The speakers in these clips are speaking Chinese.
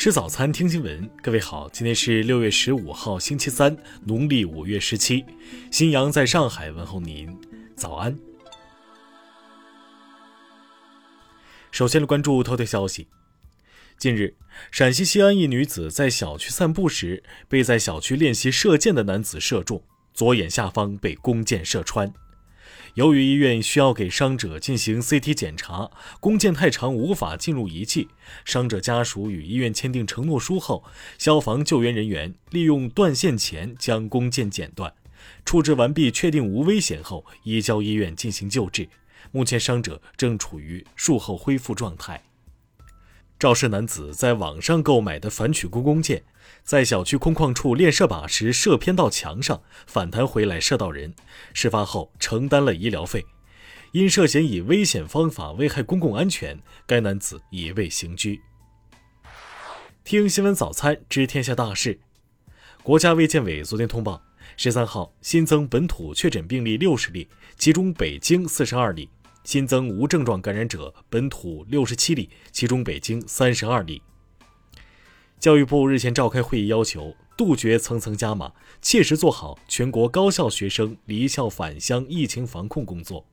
吃早餐，听新闻。各位好，今天是六月十五号，星期三，农历五月十七。新阳在上海问候您，早安。首先来关注头条消息。近日，陕西西安一女子在小区散步时，被在小区练习射箭的男子射中，左眼下方被弓箭射穿。由于医院需要给伤者进行 CT 检查，弓箭太长无法进入仪器，伤者家属与医院签订承诺书后，消防救援人员利用断线钳将弓箭剪断，处置完毕确定无危险后，移交医院进行救治。目前伤者正处于术后恢复状态。肇事男子在网上购买的反曲弓弓箭，在小区空旷处练射靶时射偏到墙上，反弹回来射到人。事发后承担了医疗费。因涉嫌以危险方法危害公共安全，该男子已被刑拘。听新闻早餐知天下大事。国家卫健委昨天通报，十三号新增本土确诊病例六十例，其中北京四十二例。新增无症状感染者本土六十七例，其中北京三十二例。教育部日前召开会议，要求杜绝层层加码，切实做好全国高校学生离校返乡疫情防控工作。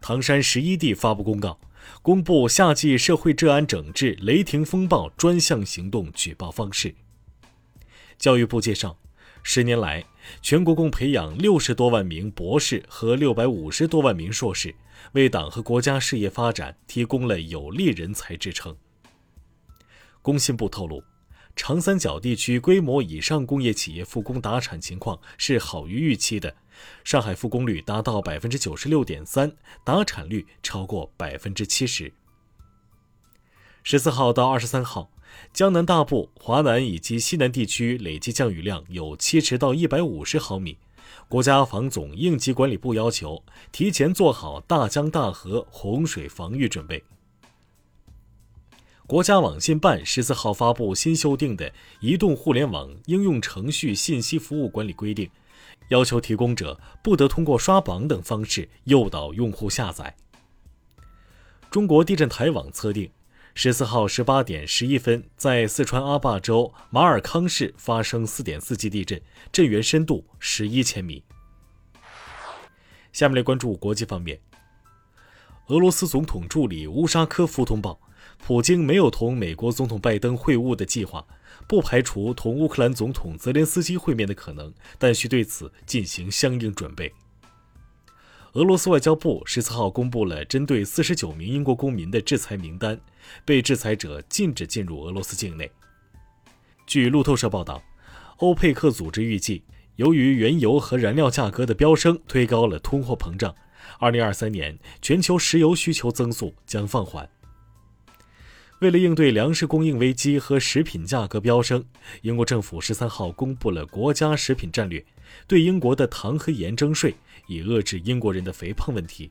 唐山十一地发布公告，公布夏季社会治安整治“雷霆风暴”专项行动举报方式。教育部介绍。十年来，全国共培养六十多万名博士和六百五十多万名硕士，为党和国家事业发展提供了有力人才支撑。工信部透露，长三角地区规模以上工业企业复工达产情况是好于预期的，上海复工率达到百分之九十六点三，达产率超过百分之七十。十四号到二十三号。江南大部、华南以及西南地区累计降雨量有七十到一百五十毫米。国家防总应急管理部要求提前做好大江大河洪水防御准备。国家网信办十四号发布新修订的《移动互联网应用程序信息服务管理规定》，要求提供者不得通过刷榜等方式诱导用户下载。中国地震台网测定。十四号十八点十一分，在四川阿坝州马尔康市发生四点四级地震，震源深度十一千米。下面来关注国际方面。俄罗斯总统助理乌沙科夫通报，普京没有同美国总统拜登会晤的计划，不排除同乌克兰总统泽连斯基会面的可能，但需对此进行相应准备。俄罗斯外交部十四号公布了针对四十九名英国公民的制裁名单，被制裁者禁止进入俄罗斯境内。据路透社报道，欧佩克组织预计，由于原油和燃料价格的飙升，推高了通货膨胀，二零二三年全球石油需求增速将放缓。为了应对粮食供应危机和食品价格飙升，英国政府十三号公布了国家食品战略，对英国的糖和盐征税。以遏制英国人的肥胖问题，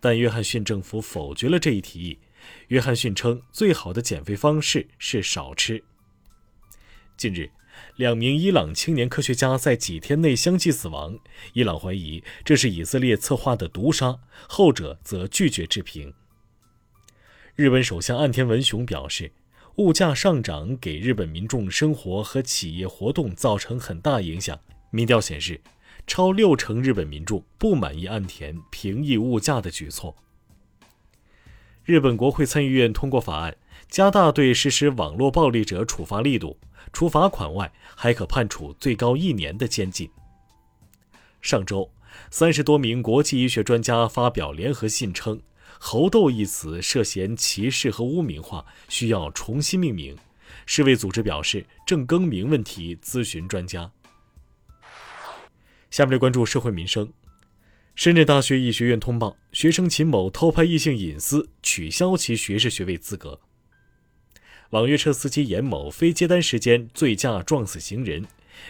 但约翰逊政府否决了这一提议。约翰逊称，最好的减肥方式是少吃。近日，两名伊朗青年科学家在几天内相继死亡，伊朗怀疑这是以色列策划的毒杀，后者则拒绝置评。日本首相岸田文雄表示，物价上涨给日本民众生活和企业活动造成很大影响。民调显示。超六成日本民众不满意岸田平抑物价的举措。日本国会参议院通过法案，加大对实施网络暴力者处罚力度，除罚款外，还可判处最高一年的监禁。上周，三十多名国际医学专家发表联合信称，“猴痘”一词涉嫌歧视和污名化，需要重新命名。世卫组织表示，正更名问题，咨询专家。下面来关注社会民生。深圳大学医学院通报，学生秦某偷拍异性隐私，取消其学士学位资格。网约车司机严某非接单时间醉驾撞死行人，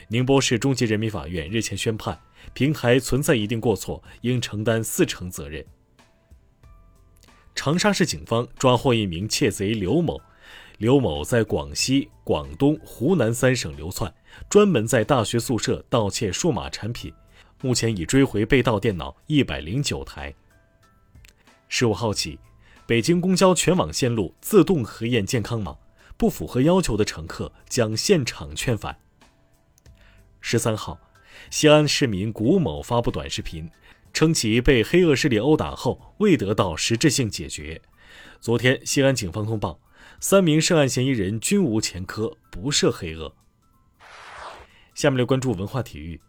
宁波市中级人民法院日前宣判，平台存在一定过错，应承担四成责任。长沙市警方抓获一名窃贼刘某。刘某在广西、广东、湖南三省流窜，专门在大学宿舍盗窃数码产品，目前已追回被盗电脑一百零九台。十五号起，北京公交全网线路自动核验健康码，不符合要求的乘客将现场劝返。十三号，西安市民谷某发布短视频，称其被黑恶势力殴打后未得到实质性解决。昨天，西安警方通报，三名涉案嫌疑人均无前科，不涉黑恶。下面来关注文化体育。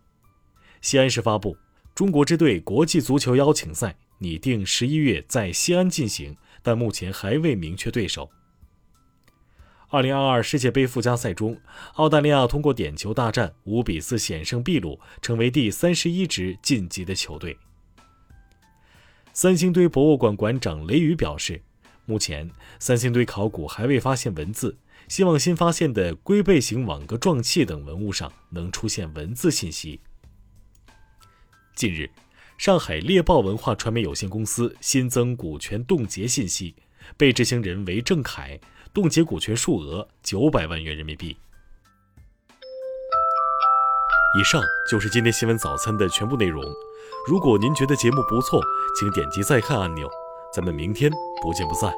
西安市发布，中国支队国际足球邀请赛拟定十一月在西安进行，但目前还未明确对手。二零二二世界杯附加赛中，澳大利亚通过点球大战五比四险胜秘鲁，成为第三十一支晋级的球队。三星堆博物馆馆长雷雨表示，目前三星堆考古还未发现文字，希望新发现的龟背形网格状器等文物上能出现文字信息。近日，上海猎豹文化传媒有限公司新增股权冻结信息，被执行人为郑凯。冻结股权数额九百万元人民币。以上就是今天新闻早餐的全部内容。如果您觉得节目不错，请点击再看按钮。咱们明天不见不散。